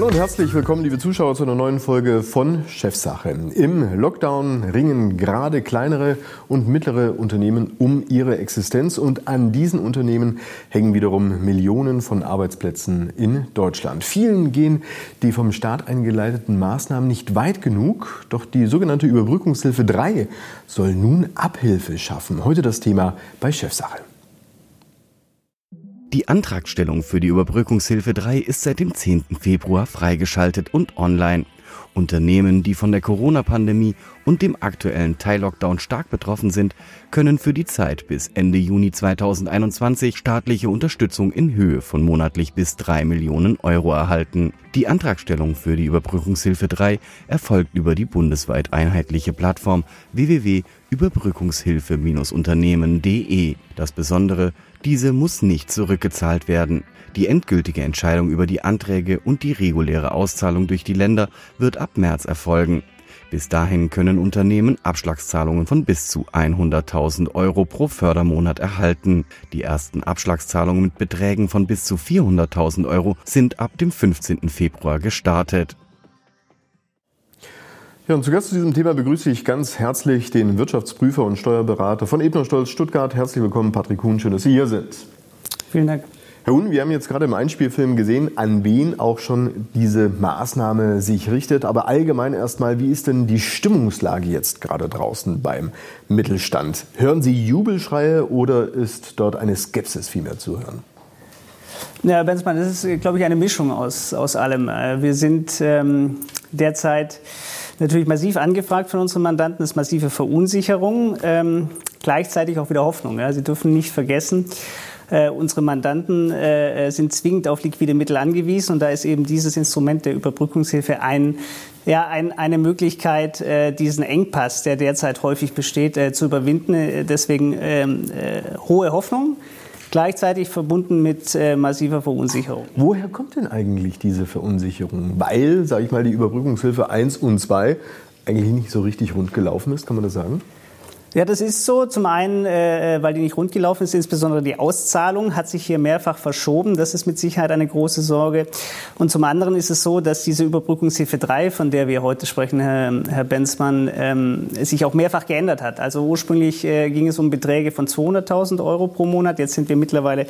Hallo und herzlich willkommen, liebe Zuschauer, zu einer neuen Folge von Chefsache. Im Lockdown ringen gerade kleinere und mittlere Unternehmen um ihre Existenz und an diesen Unternehmen hängen wiederum Millionen von Arbeitsplätzen in Deutschland. Vielen gehen die vom Staat eingeleiteten Maßnahmen nicht weit genug, doch die sogenannte Überbrückungshilfe 3 soll nun Abhilfe schaffen. Heute das Thema bei Chefsache. Die Antragstellung für die Überbrückungshilfe 3 ist seit dem 10. Februar freigeschaltet und online. Unternehmen, die von der Corona-Pandemie und dem aktuellen Teil-Lockdown stark betroffen sind, können für die Zeit bis Ende Juni 2021 staatliche Unterstützung in Höhe von monatlich bis drei Millionen Euro erhalten. Die Antragstellung für die Überbrückungshilfe 3 erfolgt über die bundesweit einheitliche Plattform www.überbrückungshilfe-unternehmen.de. Das Besondere, diese muss nicht zurückgezahlt werden. Die endgültige Entscheidung über die Anträge und die reguläre Auszahlung durch die Länder wird ab März erfolgen. Bis dahin können Unternehmen Abschlagszahlungen von bis zu 100.000 Euro pro Fördermonat erhalten. Die ersten Abschlagszahlungen mit Beträgen von bis zu 400.000 Euro sind ab dem 15. Februar gestartet. Ja, und zu Gast zu diesem Thema begrüße ich ganz herzlich den Wirtschaftsprüfer und Steuerberater von Ebner Stolz Stuttgart. Herzlich willkommen, Patrick Huhn. Schön, dass Sie hier sind. Vielen Dank. Herr Huhn, wir haben jetzt gerade im Einspielfilm gesehen, an wen auch schon diese Maßnahme sich richtet. Aber allgemein erstmal, wie ist denn die Stimmungslage jetzt gerade draußen beim Mittelstand? Hören Sie Jubelschreie oder ist dort eine Skepsis vielmehr zu hören? Ja, Benzmann, das ist, glaube ich, eine Mischung aus, aus allem. Äh, wir sind ähm, derzeit natürlich massiv angefragt von unseren Mandanten, ist massive Verunsicherung, ähm, gleichzeitig auch wieder Hoffnung. Ja. Sie dürfen nicht vergessen, äh, unsere Mandanten äh, äh, sind zwingend auf liquide Mittel angewiesen und da ist eben dieses Instrument der Überbrückungshilfe ein, ja, ein, eine Möglichkeit, äh, diesen Engpass, der derzeit häufig besteht, äh, zu überwinden. Äh, deswegen ähm, hohe Hoffnung gleichzeitig verbunden mit äh, massiver Verunsicherung. Woher kommt denn eigentlich diese Verunsicherung? Weil, sage ich mal, die Überbrückungshilfe 1 und 2 eigentlich nicht so richtig rund gelaufen ist, kann man das sagen? Ja, das ist so. Zum einen, äh, weil die nicht rundgelaufen ist, insbesondere die Auszahlung hat sich hier mehrfach verschoben. Das ist mit Sicherheit eine große Sorge. Und zum anderen ist es so, dass diese Überbrückungshilfe 3, von der wir heute sprechen, Herr, Herr Benzmann, ähm, sich auch mehrfach geändert hat. Also ursprünglich äh, ging es um Beträge von 200.000 Euro pro Monat. Jetzt sind wir mittlerweile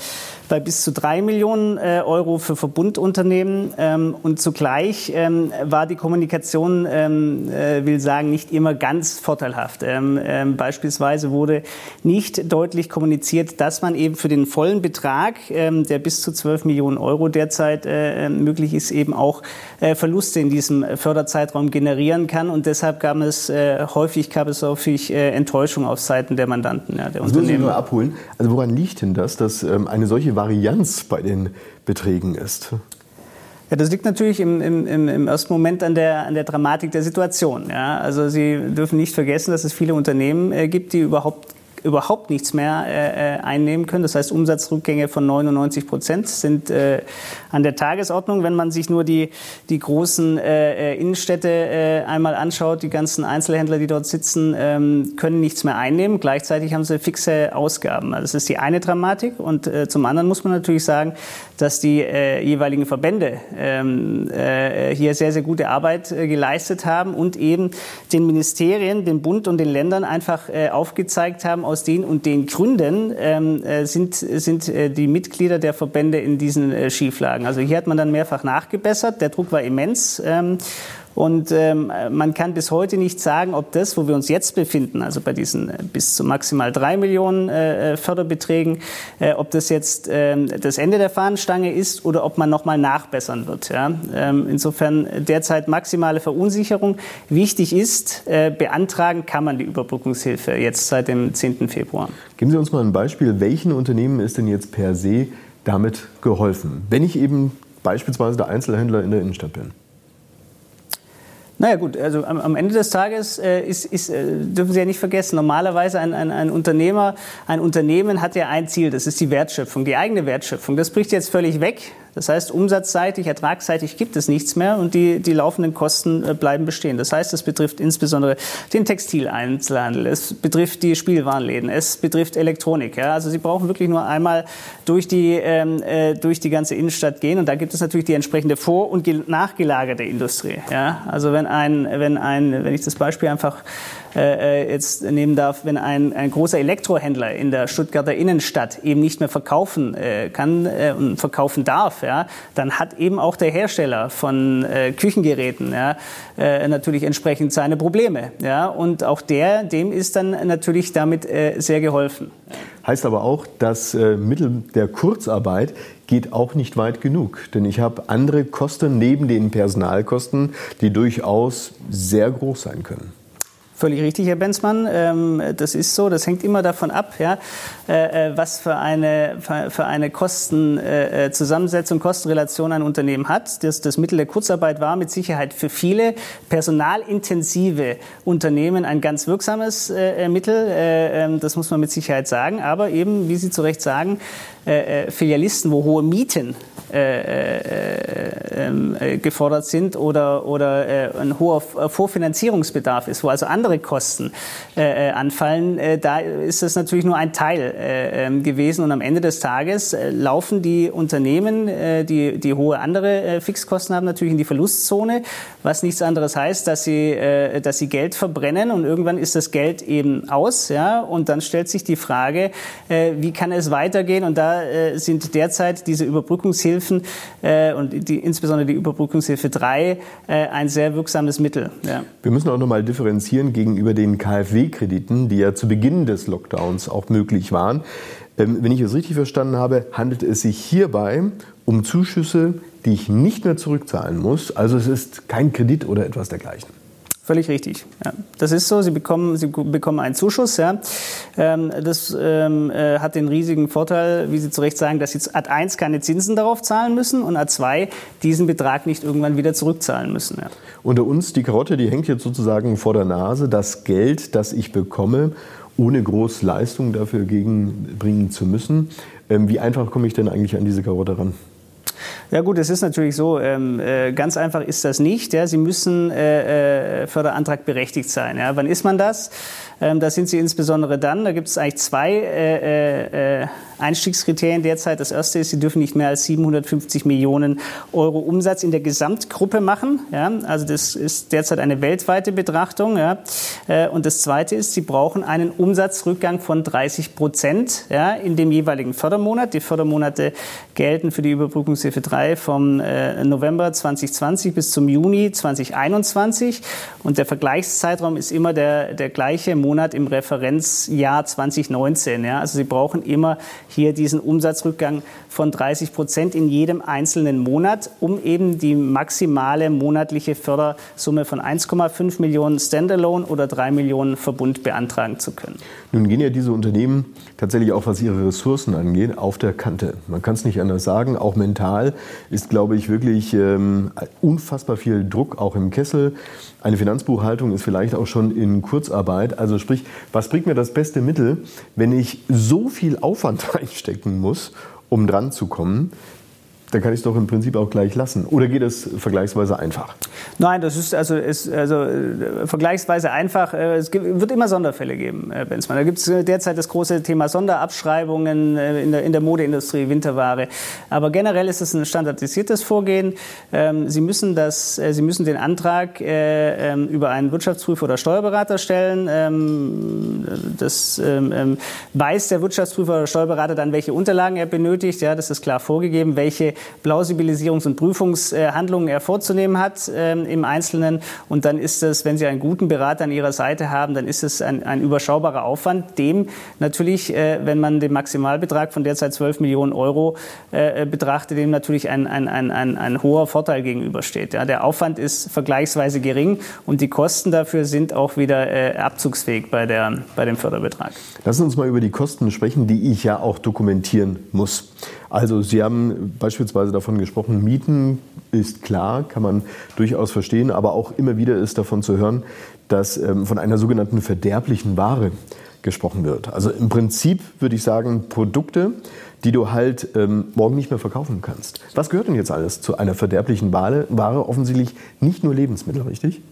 bei bis zu drei Millionen äh, Euro für Verbundunternehmen. Ähm, und zugleich ähm, war die Kommunikation, ähm, äh, will sagen, nicht immer ganz vorteilhaft. Ähm, ähm, Beispielsweise wurde nicht deutlich kommuniziert, dass man eben für den vollen Betrag, ähm, der bis zu 12 Millionen Euro derzeit äh, möglich ist, eben auch äh, Verluste in diesem Förderzeitraum generieren kann. Und deshalb gab es äh, häufig, gab es häufig Enttäuschung auf Seiten der Mandanten, ja, der das Unternehmen. Nur abholen. Also woran liegt denn das, dass ähm, eine solche Varianz bei den Beträgen ist? Ja, das liegt natürlich im, im, im ersten Moment an der, an der Dramatik der Situation. Ja. Also Sie dürfen nicht vergessen, dass es viele Unternehmen äh, gibt, die überhaupt überhaupt nichts mehr äh, äh, einnehmen können. Das heißt, Umsatzrückgänge von 99 Prozent sind äh, an der Tagesordnung. Wenn man sich nur die, die großen äh, äh Innenstädte äh, einmal anschaut, die ganzen Einzelhändler, die dort sitzen, ähm, können nichts mehr einnehmen. Gleichzeitig haben sie fixe Ausgaben. Also das ist die eine Dramatik. Und äh, zum anderen muss man natürlich sagen, dass die äh, jeweiligen Verbände ähm, äh, hier sehr, sehr gute Arbeit äh, geleistet haben und eben den Ministerien, dem Bund und den Ländern einfach äh, aufgezeigt haben, aus den und den Gründen ähm, äh, sind, sind äh, die Mitglieder der Verbände in diesen äh, Schieflagen. Also hier hat man dann mehrfach nachgebessert. Der Druck war immens. Ähm, und ähm, man kann bis heute nicht sagen, ob das, wo wir uns jetzt befinden, also bei diesen äh, bis zu maximal drei Millionen äh, äh, Förderbeträgen, äh, ob das jetzt äh, das Ende der Fahnenstange ist oder ob man nochmal nachbessern wird. Ja? Ähm, insofern derzeit maximale Verunsicherung. Wichtig ist, äh, beantragen kann man die Überbrückungshilfe jetzt seit dem 10. Februar. Geben Sie uns mal ein Beispiel. Welchen Unternehmen ist denn jetzt per se damit geholfen? Wenn ich eben beispielsweise der Einzelhändler in der Innenstadt bin. Naja gut, also am, am Ende des Tages äh, ist, ist, äh, dürfen Sie ja nicht vergessen, normalerweise ein, ein, ein Unternehmer, ein Unternehmen hat ja ein Ziel, das ist die Wertschöpfung, die eigene Wertschöpfung. Das bricht jetzt völlig weg. Das heißt, umsatzseitig, ertragsseitig gibt es nichts mehr und die, die laufenden Kosten äh, bleiben bestehen. Das heißt, es betrifft insbesondere den Textileinzelhandel, es betrifft die Spielwarenläden, es betrifft Elektronik. Ja? Also Sie brauchen wirklich nur einmal durch die, ähm, äh, durch die ganze Innenstadt gehen und da gibt es natürlich die entsprechende vor- und nachgelagerte Industrie. Ja? Also wenn ein, wenn ein, wenn ich das Beispiel einfach äh, äh, jetzt nehmen darf, wenn ein, ein großer Elektrohändler in der Stuttgarter Innenstadt eben nicht mehr verkaufen äh, kann äh, und verkaufen darf, ja, dann hat eben auch der Hersteller von äh, Küchengeräten ja, äh, natürlich entsprechend seine Probleme. Ja, und auch der, dem ist dann natürlich damit äh, sehr geholfen. Heißt aber auch, das äh, Mittel der Kurzarbeit geht auch nicht weit genug. Denn ich habe andere Kosten neben den Personalkosten, die durchaus sehr groß sein können. Völlig richtig, Herr Benzmann. Ähm, das ist so. Das hängt immer davon ab, ja, äh, äh, was für eine, für eine Kostenzusammensetzung, äh, Kostenrelation ein Unternehmen hat. Das, das Mittel der Kurzarbeit war mit Sicherheit für viele personalintensive Unternehmen ein ganz wirksames Mittel. Ähm, das muss man mit Sicherheit sagen. Aber eben, wie Sie zu Recht sagen, Filialisten, wo hohe Mieten ähm, gefordert sind oder, oder ein hoher Vorfinanzierungsbedarf ist, wo also andere andere Kosten äh, äh, anfallen, äh, da ist das natürlich nur ein Teil äh, ähm, gewesen. Und am Ende des Tages äh, laufen die Unternehmen, äh, die, die hohe andere Fixkosten haben, natürlich in die Verlustzone, was nichts anderes heißt, dass sie, dass sie Geld verbrennen und irgendwann ist das Geld eben aus. Ja? Und dann stellt sich die Frage, wie kann es weitergehen? Und da sind derzeit diese Überbrückungshilfen und die, insbesondere die Überbrückungshilfe 3 ein sehr wirksames Mittel. Ja. Wir müssen auch noch mal differenzieren gegenüber den KfW-Krediten, die ja zu Beginn des Lockdowns auch möglich waren. Ähm, wenn ich es richtig verstanden habe, handelt es sich hierbei um Zuschüsse, die ich nicht mehr zurückzahlen muss. Also es ist kein Kredit oder etwas dergleichen. Völlig richtig. Ja. Das ist so. Sie bekommen, Sie bekommen einen Zuschuss. Ja. Ähm, das ähm, äh, hat den riesigen Vorteil, wie Sie zu Recht sagen, dass Sie Ad 1 keine Zinsen darauf zahlen müssen und Ad 2 diesen Betrag nicht irgendwann wieder zurückzahlen müssen. Ja. Unter uns, die Karotte, die hängt jetzt sozusagen vor der Nase. Das Geld, das ich bekomme, ohne groß Leistung dafür gegenbringen zu müssen. Ähm, wie einfach komme ich denn eigentlich an diese Karotte ran? Ja gut, es ist natürlich so, ähm, äh, ganz einfach ist das nicht. Ja. Sie müssen äh, äh, Förderantrag berechtigt sein. Ja. Wann ist man das? Ähm, da sind Sie insbesondere dann, da gibt es eigentlich zwei äh, äh, Einstiegskriterien derzeit. Das erste ist, Sie dürfen nicht mehr als 750 Millionen Euro Umsatz in der Gesamtgruppe machen. Ja. Also das ist derzeit eine weltweite Betrachtung. Ja. Äh, und das zweite ist, Sie brauchen einen Umsatzrückgang von 30 Prozent ja, in dem jeweiligen Fördermonat. Die Fördermonate gelten für die Überbrückungshilfe 3 vom äh, November 2020 bis zum Juni 2021. Und der Vergleichszeitraum ist immer der, der gleiche Monat im Referenzjahr 2019. Ja. Also Sie brauchen immer hier diesen Umsatzrückgang von 30 Prozent in jedem einzelnen Monat, um eben die maximale monatliche Fördersumme von 1,5 Millionen Standalone oder 3 Millionen Verbund beantragen zu können. Nun gehen ja diese Unternehmen tatsächlich auch, was ihre Ressourcen angeht, auf der Kante. Man kann es nicht anders sagen. Auch mental ist, glaube ich, wirklich ähm, unfassbar viel Druck auch im Kessel. Eine Finanzbuchhaltung ist vielleicht auch schon in Kurzarbeit. Also sprich, was bringt mir das beste Mittel, wenn ich so viel Aufwand reinstecken muss, um dran zu kommen? Dann kann ich es doch im Prinzip auch gleich lassen. Oder geht es vergleichsweise einfach? Nein, das ist also, ist also äh, vergleichsweise einfach. Äh, es wird immer Sonderfälle geben, Herr Benzmann. Da gibt es äh, derzeit das große Thema Sonderabschreibungen in der, in der Modeindustrie, Winterware. Aber generell ist es ein standardisiertes Vorgehen. Ähm, Sie müssen, das, Sie müssen den Antrag ähm, über einen Wirtschaftsprüfer oder Steuerberater stellen. Ähm, das weiß der Wirtschaftsprüfer oder Steuerberater dann, welche Unterlagen er benötigt. Ja, das ist klar vorgegeben, welche Plausibilisierungs- und Prüfungshandlungen er vorzunehmen hat ähm, im Einzelnen. Und dann ist es, wenn Sie einen guten Berater an Ihrer Seite haben, dann ist es ein, ein überschaubarer Aufwand, dem natürlich, äh, wenn man den Maximalbetrag von derzeit 12 Millionen Euro äh, betrachtet, dem natürlich ein, ein, ein, ein, ein hoher Vorteil gegenübersteht. Der Aufwand ist vergleichsweise gering und die Kosten dafür sind auch wieder äh, abzugsfähig bei, der, bei dem Förderbetrag. Lassen Sie uns mal über die Kosten sprechen, die ich ja auch dokumentieren muss. Also Sie haben beispielsweise davon gesprochen, Mieten ist klar, kann man durchaus verstehen, aber auch immer wieder ist davon zu hören, dass ähm, von einer sogenannten verderblichen Ware gesprochen wird. Also im Prinzip würde ich sagen, Produkte, die du halt ähm, morgen nicht mehr verkaufen kannst. Was gehört denn jetzt alles zu einer verderblichen Ware? Ware offensichtlich nicht nur Lebensmittel, richtig?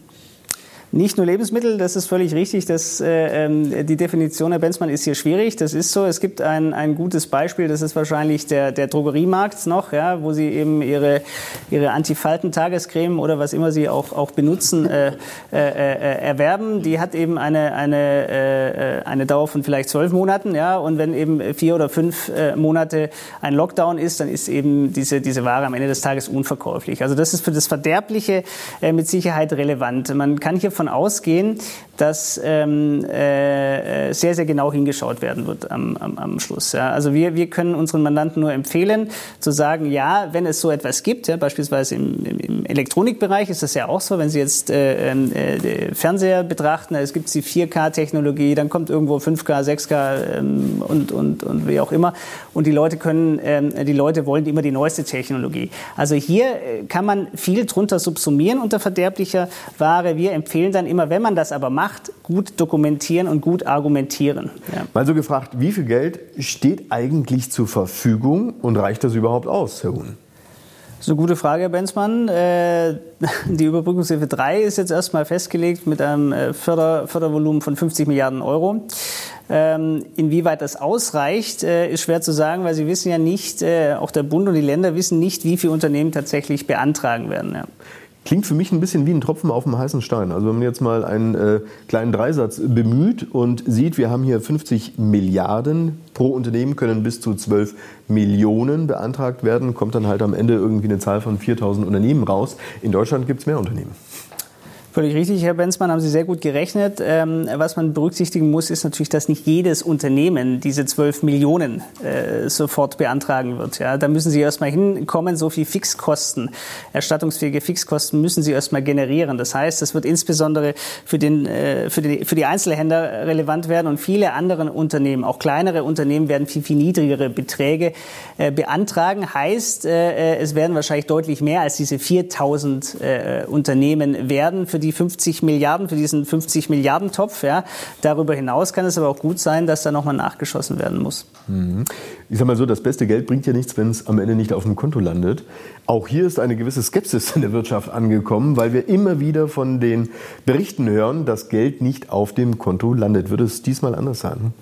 Nicht nur Lebensmittel, das ist völlig richtig. Das, äh, ähm, die Definition, Herr Benzmann, ist hier schwierig. Das ist so. Es gibt ein, ein gutes Beispiel, das ist wahrscheinlich der, der Drogeriemarkt noch, ja, wo Sie eben Ihre, Ihre Antifalten-Tagescreme oder was immer Sie auch, auch benutzen, äh, äh, äh erwerben. Die hat eben eine, eine, äh, eine Dauer von vielleicht zwölf Monaten. Ja, und wenn eben vier oder fünf äh, Monate ein Lockdown ist, dann ist eben diese, diese Ware am Ende des Tages unverkäuflich. Also das ist für das Verderbliche mit Sicherheit relevant. Man kann hier davon ausgehen, dass ähm, äh, sehr, sehr genau hingeschaut werden wird am, am, am Schluss. Ja. Also wir, wir können unseren Mandanten nur empfehlen, zu sagen, ja, wenn es so etwas gibt, ja, beispielsweise im, im, im Elektronikbereich ist das ja auch so, wenn Sie jetzt äh, ähm, äh, Fernseher betrachten, es gibt die 4K-Technologie, dann kommt irgendwo 5K, 6K ähm, und, und, und wie auch immer. Und die Leute können, ähm, die Leute wollen immer die neueste Technologie. Also hier äh, kann man viel drunter subsumieren unter verderblicher Ware. Wir empfehlen dann immer, wenn man das aber macht, macht, gut dokumentieren und gut argumentieren. Ja. Mal so gefragt, wie viel Geld steht eigentlich zur Verfügung und reicht das überhaupt aus, Herr Huhn? Das ist eine gute Frage, Herr Benzmann. Äh, die Überbrückungshilfe 3 ist jetzt erstmal festgelegt mit einem äh, Förder Fördervolumen von 50 Milliarden Euro. Ähm, inwieweit das ausreicht, äh, ist schwer zu sagen, weil Sie wissen ja nicht, auch der Bund und die Länder wissen nicht, wie viele Unternehmen tatsächlich beantragen werden. Klingt für mich ein bisschen wie ein Tropfen auf dem heißen Stein. Also wenn man jetzt mal einen äh, kleinen Dreisatz bemüht und sieht, wir haben hier 50 Milliarden pro Unternehmen, können bis zu 12 Millionen beantragt werden, kommt dann halt am Ende irgendwie eine Zahl von 4000 Unternehmen raus. In Deutschland gibt es mehr Unternehmen. Völlig richtig, Herr Benzmann, haben Sie sehr gut gerechnet. Ähm, was man berücksichtigen muss, ist natürlich, dass nicht jedes Unternehmen diese 12 Millionen äh, sofort beantragen wird. Ja, da müssen Sie erstmal hinkommen, so viel Fixkosten, erstattungsfähige Fixkosten müssen Sie erstmal generieren. Das heißt, das wird insbesondere für, den, äh, für, die, für die Einzelhändler relevant werden und viele andere Unternehmen, auch kleinere Unternehmen, werden viel, viel niedrigere Beträge äh, beantragen. Heißt, äh, äh es werden wahrscheinlich deutlich mehr als diese 4000 äh, Unternehmen werden. Für die 50 Milliarden, für diesen 50 Milliarden Topf. Ja. Darüber hinaus kann es aber auch gut sein, dass da nochmal nachgeschossen werden muss. Mhm. Ich sage mal so, das beste Geld bringt ja nichts, wenn es am Ende nicht auf dem Konto landet. Auch hier ist eine gewisse Skepsis in der Wirtschaft angekommen, weil wir immer wieder von den Berichten hören, dass Geld nicht auf dem Konto landet. Wird es diesmal anders sein?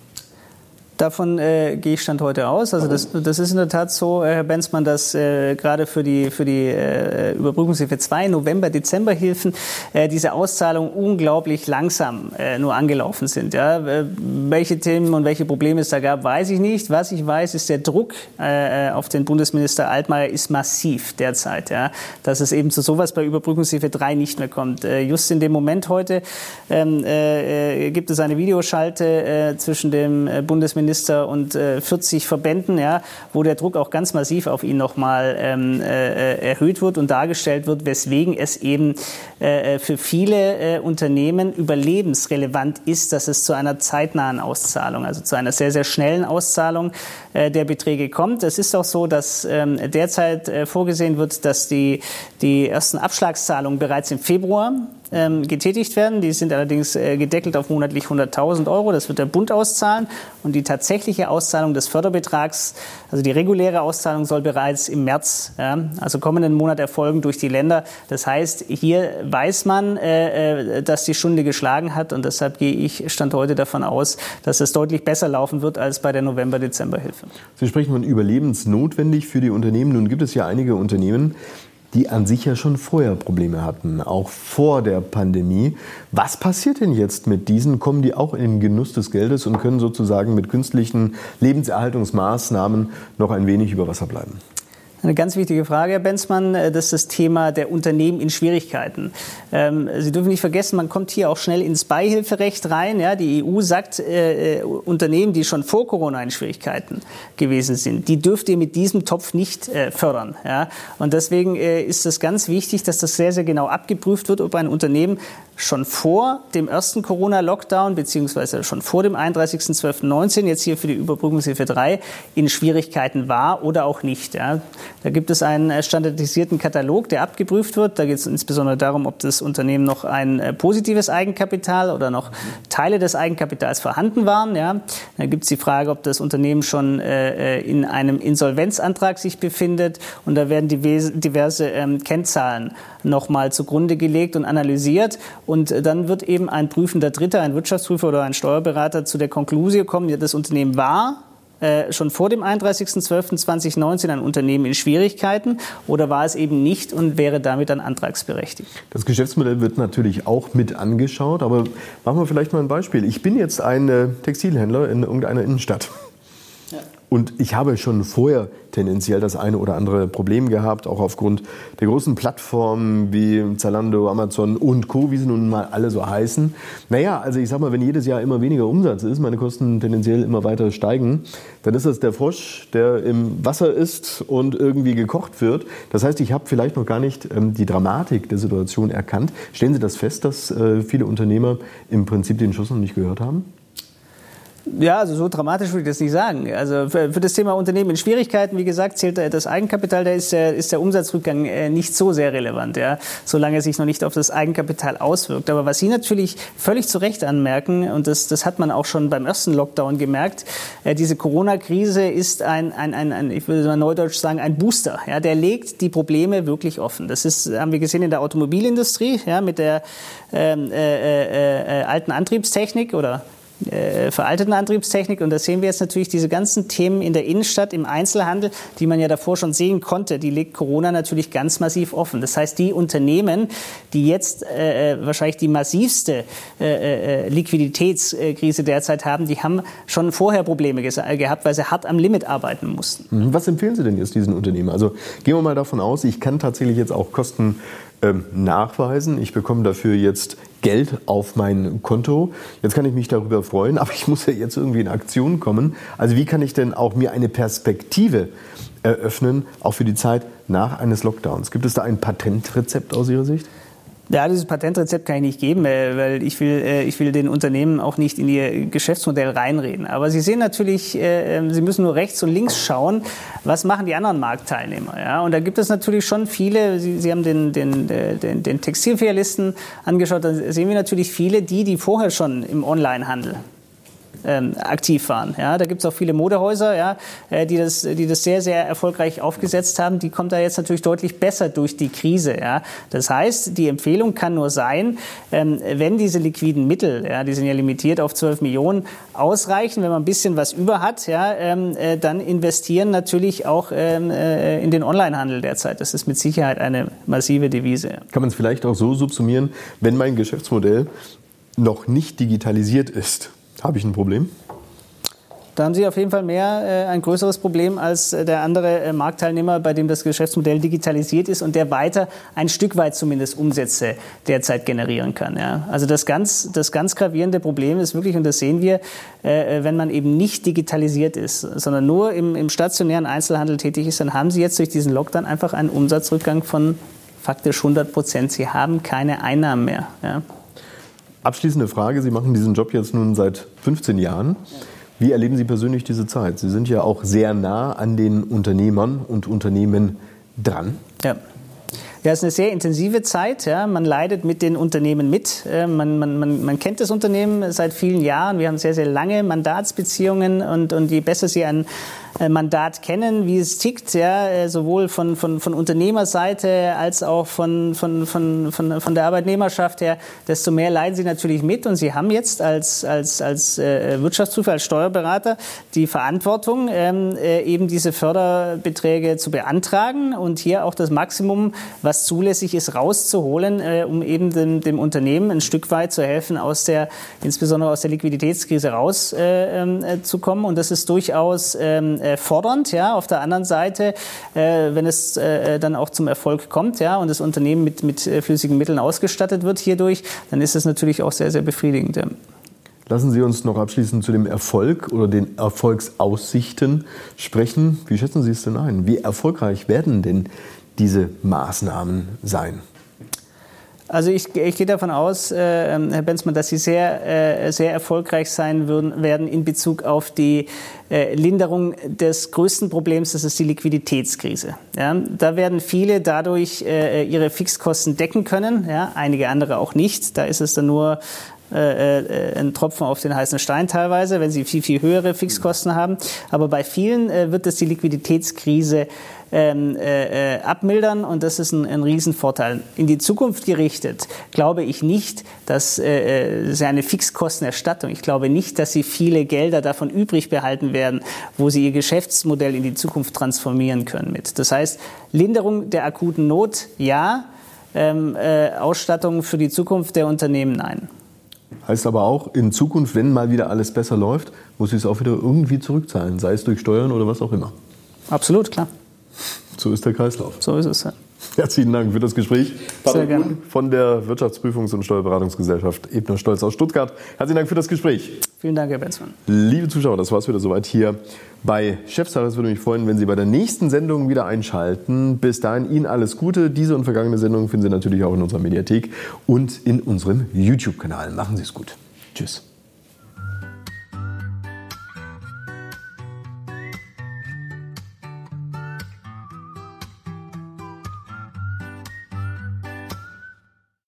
Davon äh, gehe ich Stand heute aus. Also das, das ist in der Tat so, äh, Herr Benzmann, dass äh, gerade für die, für die äh, Überbrückungshilfe 2, November, Dezemberhilfen, äh, diese Auszahlungen unglaublich langsam äh, nur angelaufen sind. Ja? Äh, welche Themen und welche Probleme es da gab, weiß ich nicht. Was ich weiß, ist der Druck äh, auf den Bundesminister Altmaier ist massiv derzeit. Ja? Dass es eben zu sowas bei Überbrückungshilfe 3 nicht mehr kommt. Äh, just in dem Moment heute ähm, äh, gibt es eine Videoschalte äh, zwischen dem äh, Bundesminister Minister und äh, 40 Verbänden, ja, wo der Druck auch ganz massiv auf ihn nochmal ähm, äh, erhöht wird und dargestellt wird, weswegen es eben äh, für viele äh, Unternehmen überlebensrelevant ist, dass es zu einer zeitnahen Auszahlung, also zu einer sehr, sehr schnellen Auszahlung äh, der Beträge kommt. Es ist auch so, dass ähm, derzeit äh, vorgesehen wird, dass die, die ersten Abschlagszahlungen bereits im Februar ähm, getätigt werden. Die sind allerdings äh, gedeckelt auf monatlich 100.000 Euro. Das wird der Bund auszahlen. Und die tatsächliche Auszahlung des Förderbetrags, also die reguläre Auszahlung, soll bereits im März, ja, also kommenden Monat erfolgen durch die Länder. Das heißt, hier weiß man, äh, äh, dass die Stunde geschlagen hat. Und deshalb gehe ich Stand heute davon aus, dass es deutlich besser laufen wird als bei der November-Dezember-Hilfe. Sie sprechen von überlebensnotwendig für die Unternehmen. Nun gibt es ja einige Unternehmen, die an sich ja schon vorher Probleme hatten, auch vor der Pandemie. Was passiert denn jetzt mit diesen? Kommen die auch in den Genuss des Geldes und können sozusagen mit künstlichen Lebenserhaltungsmaßnahmen noch ein wenig über Wasser bleiben? Eine ganz wichtige Frage, Herr Benzmann, äh, das ist das Thema der Unternehmen in Schwierigkeiten. Ähm, Sie dürfen nicht vergessen, man kommt hier auch schnell ins Beihilferecht rein. Ja, die EU sagt, äh, äh, Unternehmen, die schon vor Corona in Schwierigkeiten gewesen sind, die dürft ihr mit diesem Topf nicht fördern. Ja? Und deswegen ist es ganz wichtig, dass das sehr, sehr genau abgeprüft wird, ob ein Unternehmen schon vor dem ersten Corona-Lockdown beziehungsweise schon vor dem 31.12.19 jetzt hier für die Überbrückungshilfe 3 in Schwierigkeiten war oder auch nicht. Ja. Da gibt es einen äh, standardisierten Katalog, der abgeprüft wird. Da geht es insbesondere darum, ob das Unternehmen noch ein äh, positives Eigenkapital oder noch Teile des Eigenkapitals vorhanden waren. Ja. Da gibt es die Frage, ob das Unternehmen schon äh, in einem Insolvenzantrag sich befindet. Und da werden diverse ähm, Kennzahlen nochmal zugrunde gelegt und analysiert. Und dann wird eben ein prüfender Dritter, ein Wirtschaftsprüfer oder ein Steuerberater zu der Konklusion kommen, das Unternehmen war äh, schon vor dem 31.12.2019 ein Unternehmen in Schwierigkeiten oder war es eben nicht und wäre damit dann antragsberechtigt? Das Geschäftsmodell wird natürlich auch mit angeschaut, aber machen wir vielleicht mal ein Beispiel. Ich bin jetzt ein äh, Textilhändler in irgendeiner Innenstadt. Und ich habe schon vorher tendenziell das eine oder andere Problem gehabt, auch aufgrund der großen Plattformen wie Zalando, Amazon und Co., wie sie nun mal alle so heißen. Naja, also ich sag mal, wenn jedes Jahr immer weniger Umsatz ist, meine Kosten tendenziell immer weiter steigen, dann ist das der Frosch, der im Wasser ist und irgendwie gekocht wird. Das heißt, ich habe vielleicht noch gar nicht ähm, die Dramatik der Situation erkannt. Stellen Sie das fest, dass äh, viele Unternehmer im Prinzip den Schuss noch nicht gehört haben? Ja, also so dramatisch würde ich das nicht sagen. Also für, für, das Thema Unternehmen in Schwierigkeiten, wie gesagt, zählt das Eigenkapital, da ist der, ist der Umsatzrückgang äh, nicht so sehr relevant, ja, solange es sich noch nicht auf das Eigenkapital auswirkt. Aber was Sie natürlich völlig zu Recht anmerken, und das, das hat man auch schon beim ersten Lockdown gemerkt, äh, diese Corona-Krise ist ein, ein, ein, ein, ich würde mal neudeutsch sagen, ein Booster. Ja, der legt die Probleme wirklich offen. Das ist, haben wir gesehen in der Automobilindustrie, ja, mit der ähm, äh, äh, äh alten Antriebstechnik oder äh, veralteten Antriebstechnik. Und da sehen wir jetzt natürlich diese ganzen Themen in der Innenstadt, im Einzelhandel, die man ja davor schon sehen konnte, die legt Corona natürlich ganz massiv offen. Das heißt, die Unternehmen, die jetzt äh, wahrscheinlich die massivste äh, äh, Liquiditätskrise derzeit haben, die haben schon vorher Probleme gehabt, weil sie hart am Limit arbeiten mussten. Mhm. Was empfehlen Sie denn jetzt diesen Unternehmen? Also gehen wir mal davon aus, ich kann tatsächlich jetzt auch Kosten nachweisen. Ich bekomme dafür jetzt Geld auf mein Konto. Jetzt kann ich mich darüber freuen, aber ich muss ja jetzt irgendwie in Aktion kommen. Also wie kann ich denn auch mir eine Perspektive eröffnen, auch für die Zeit nach eines Lockdowns? Gibt es da ein Patentrezept aus Ihrer Sicht? Ja, dieses Patentrezept kann ich nicht geben, äh, weil ich will, äh, ich will den Unternehmen auch nicht in ihr Geschäftsmodell reinreden. Aber Sie sehen natürlich, äh, Sie müssen nur rechts und links schauen, was machen die anderen Marktteilnehmer. Ja? Und da gibt es natürlich schon viele, Sie, Sie haben den, den, den, den Textilfilialisten angeschaut, da sehen wir natürlich viele, die, die vorher schon im Onlinehandel ähm, aktiv waren. Ja, da gibt es auch viele Modehäuser, ja, äh, die, das, die das sehr, sehr erfolgreich aufgesetzt haben. Die kommen da jetzt natürlich deutlich besser durch die Krise. Ja. Das heißt, die Empfehlung kann nur sein, ähm, wenn diese liquiden Mittel, ja, die sind ja limitiert auf 12 Millionen, ausreichen, wenn man ein bisschen was über hat, ja, ähm, äh, dann investieren natürlich auch ähm, äh, in den Onlinehandel derzeit. Das ist mit Sicherheit eine massive Devise. Kann man es vielleicht auch so subsumieren, wenn mein Geschäftsmodell noch nicht digitalisiert ist, habe ich ein Problem? Da haben Sie auf jeden Fall mehr äh, ein größeres Problem als äh, der andere äh, Marktteilnehmer, bei dem das Geschäftsmodell digitalisiert ist und der weiter ein Stück weit zumindest Umsätze derzeit generieren kann. Ja. Also das ganz, das ganz gravierende Problem ist wirklich, und das sehen wir, äh, wenn man eben nicht digitalisiert ist, sondern nur im, im stationären Einzelhandel tätig ist, dann haben Sie jetzt durch diesen Lockdown einfach einen Umsatzrückgang von faktisch 100 Prozent. Sie haben keine Einnahmen mehr. Ja. Abschließende Frage. Sie machen diesen Job jetzt nun seit 15 Jahren. Wie erleben Sie persönlich diese Zeit? Sie sind ja auch sehr nah an den Unternehmern und Unternehmen dran. Ja. Ja, es ist eine sehr intensive Zeit. Ja. Man leidet mit den Unternehmen mit. Äh, man, man, man, man kennt das Unternehmen seit vielen Jahren. Wir haben sehr, sehr lange Mandatsbeziehungen und, und je besser Sie äh, Mandat kennen, wie es tickt, ja, äh, sowohl von, von, von Unternehmerseite als auch von, von, von, von, von der Arbeitnehmerschaft her, desto mehr leiden sie natürlich mit. Und sie haben jetzt als, als, als äh, Wirtschaftsprüfer, als Steuerberater die Verantwortung, ähm, äh, eben diese Förderbeträge zu beantragen und hier auch das Maximum, was zulässig ist, rauszuholen, äh, um eben dem, dem Unternehmen ein Stück weit zu helfen, aus der, insbesondere aus der Liquiditätskrise rauszukommen. Äh, ähm, und das ist durchaus ähm, äh, fordernd. Ja, auf der anderen Seite, äh, wenn es äh, dann auch zum Erfolg kommt, ja, und das Unternehmen mit, mit äh, flüssigen Mitteln ausgestattet wird hierdurch, dann ist es natürlich auch sehr, sehr befriedigend. Lassen Sie uns noch abschließend zu dem Erfolg oder den Erfolgsaussichten sprechen. Wie schätzen Sie es denn ein? Wie erfolgreich werden denn diese Maßnahmen sein? Also ich, ich gehe davon aus, äh, ähm, Herr Benzmann, dass Sie sehr, äh, sehr erfolgreich sein würden, werden in Bezug auf die äh, Linderung des größten Problems, das ist die Liquiditätskrise. Ja, da werden viele dadurch äh, ihre Fixkosten decken können, ja, einige andere auch nicht. Da ist es dann nur äh, äh, ein Tropfen auf den heißen Stein teilweise, wenn sie viel, viel höhere Fixkosten haben. Aber bei vielen äh, wird es die Liquiditätskrise ähm, äh, abmildern und das ist ein, ein Riesenvorteil. In die Zukunft gerichtet glaube ich nicht, dass äh, sie eine Fixkostenerstattung, ich glaube nicht, dass sie viele Gelder davon übrig behalten werden, wo sie ihr Geschäftsmodell in die Zukunft transformieren können mit. Das heißt, Linderung der akuten Not, ja, ähm, äh, Ausstattung für die Zukunft der Unternehmen, nein. Heißt aber auch, in Zukunft, wenn mal wieder alles besser läuft, muss ich es auch wieder irgendwie zurückzahlen, sei es durch Steuern oder was auch immer. Absolut, klar. So ist der Kreislauf. So ist es. Ja. Herzlichen Dank für das Gespräch. Sehr gerne. Von der Wirtschaftsprüfungs- und Steuerberatungsgesellschaft Ebner Stolz aus Stuttgart. Herzlichen Dank für das Gespräch. Vielen Dank, Herr Benzmann. Liebe Zuschauer, das war es wieder soweit hier bei Chefsache. Es würde mich freuen, wenn Sie bei der nächsten Sendung wieder einschalten. Bis dahin Ihnen alles Gute. Diese und vergangene Sendungen finden Sie natürlich auch in unserer Mediathek und in unserem YouTube-Kanal. Machen Sie es gut. Tschüss.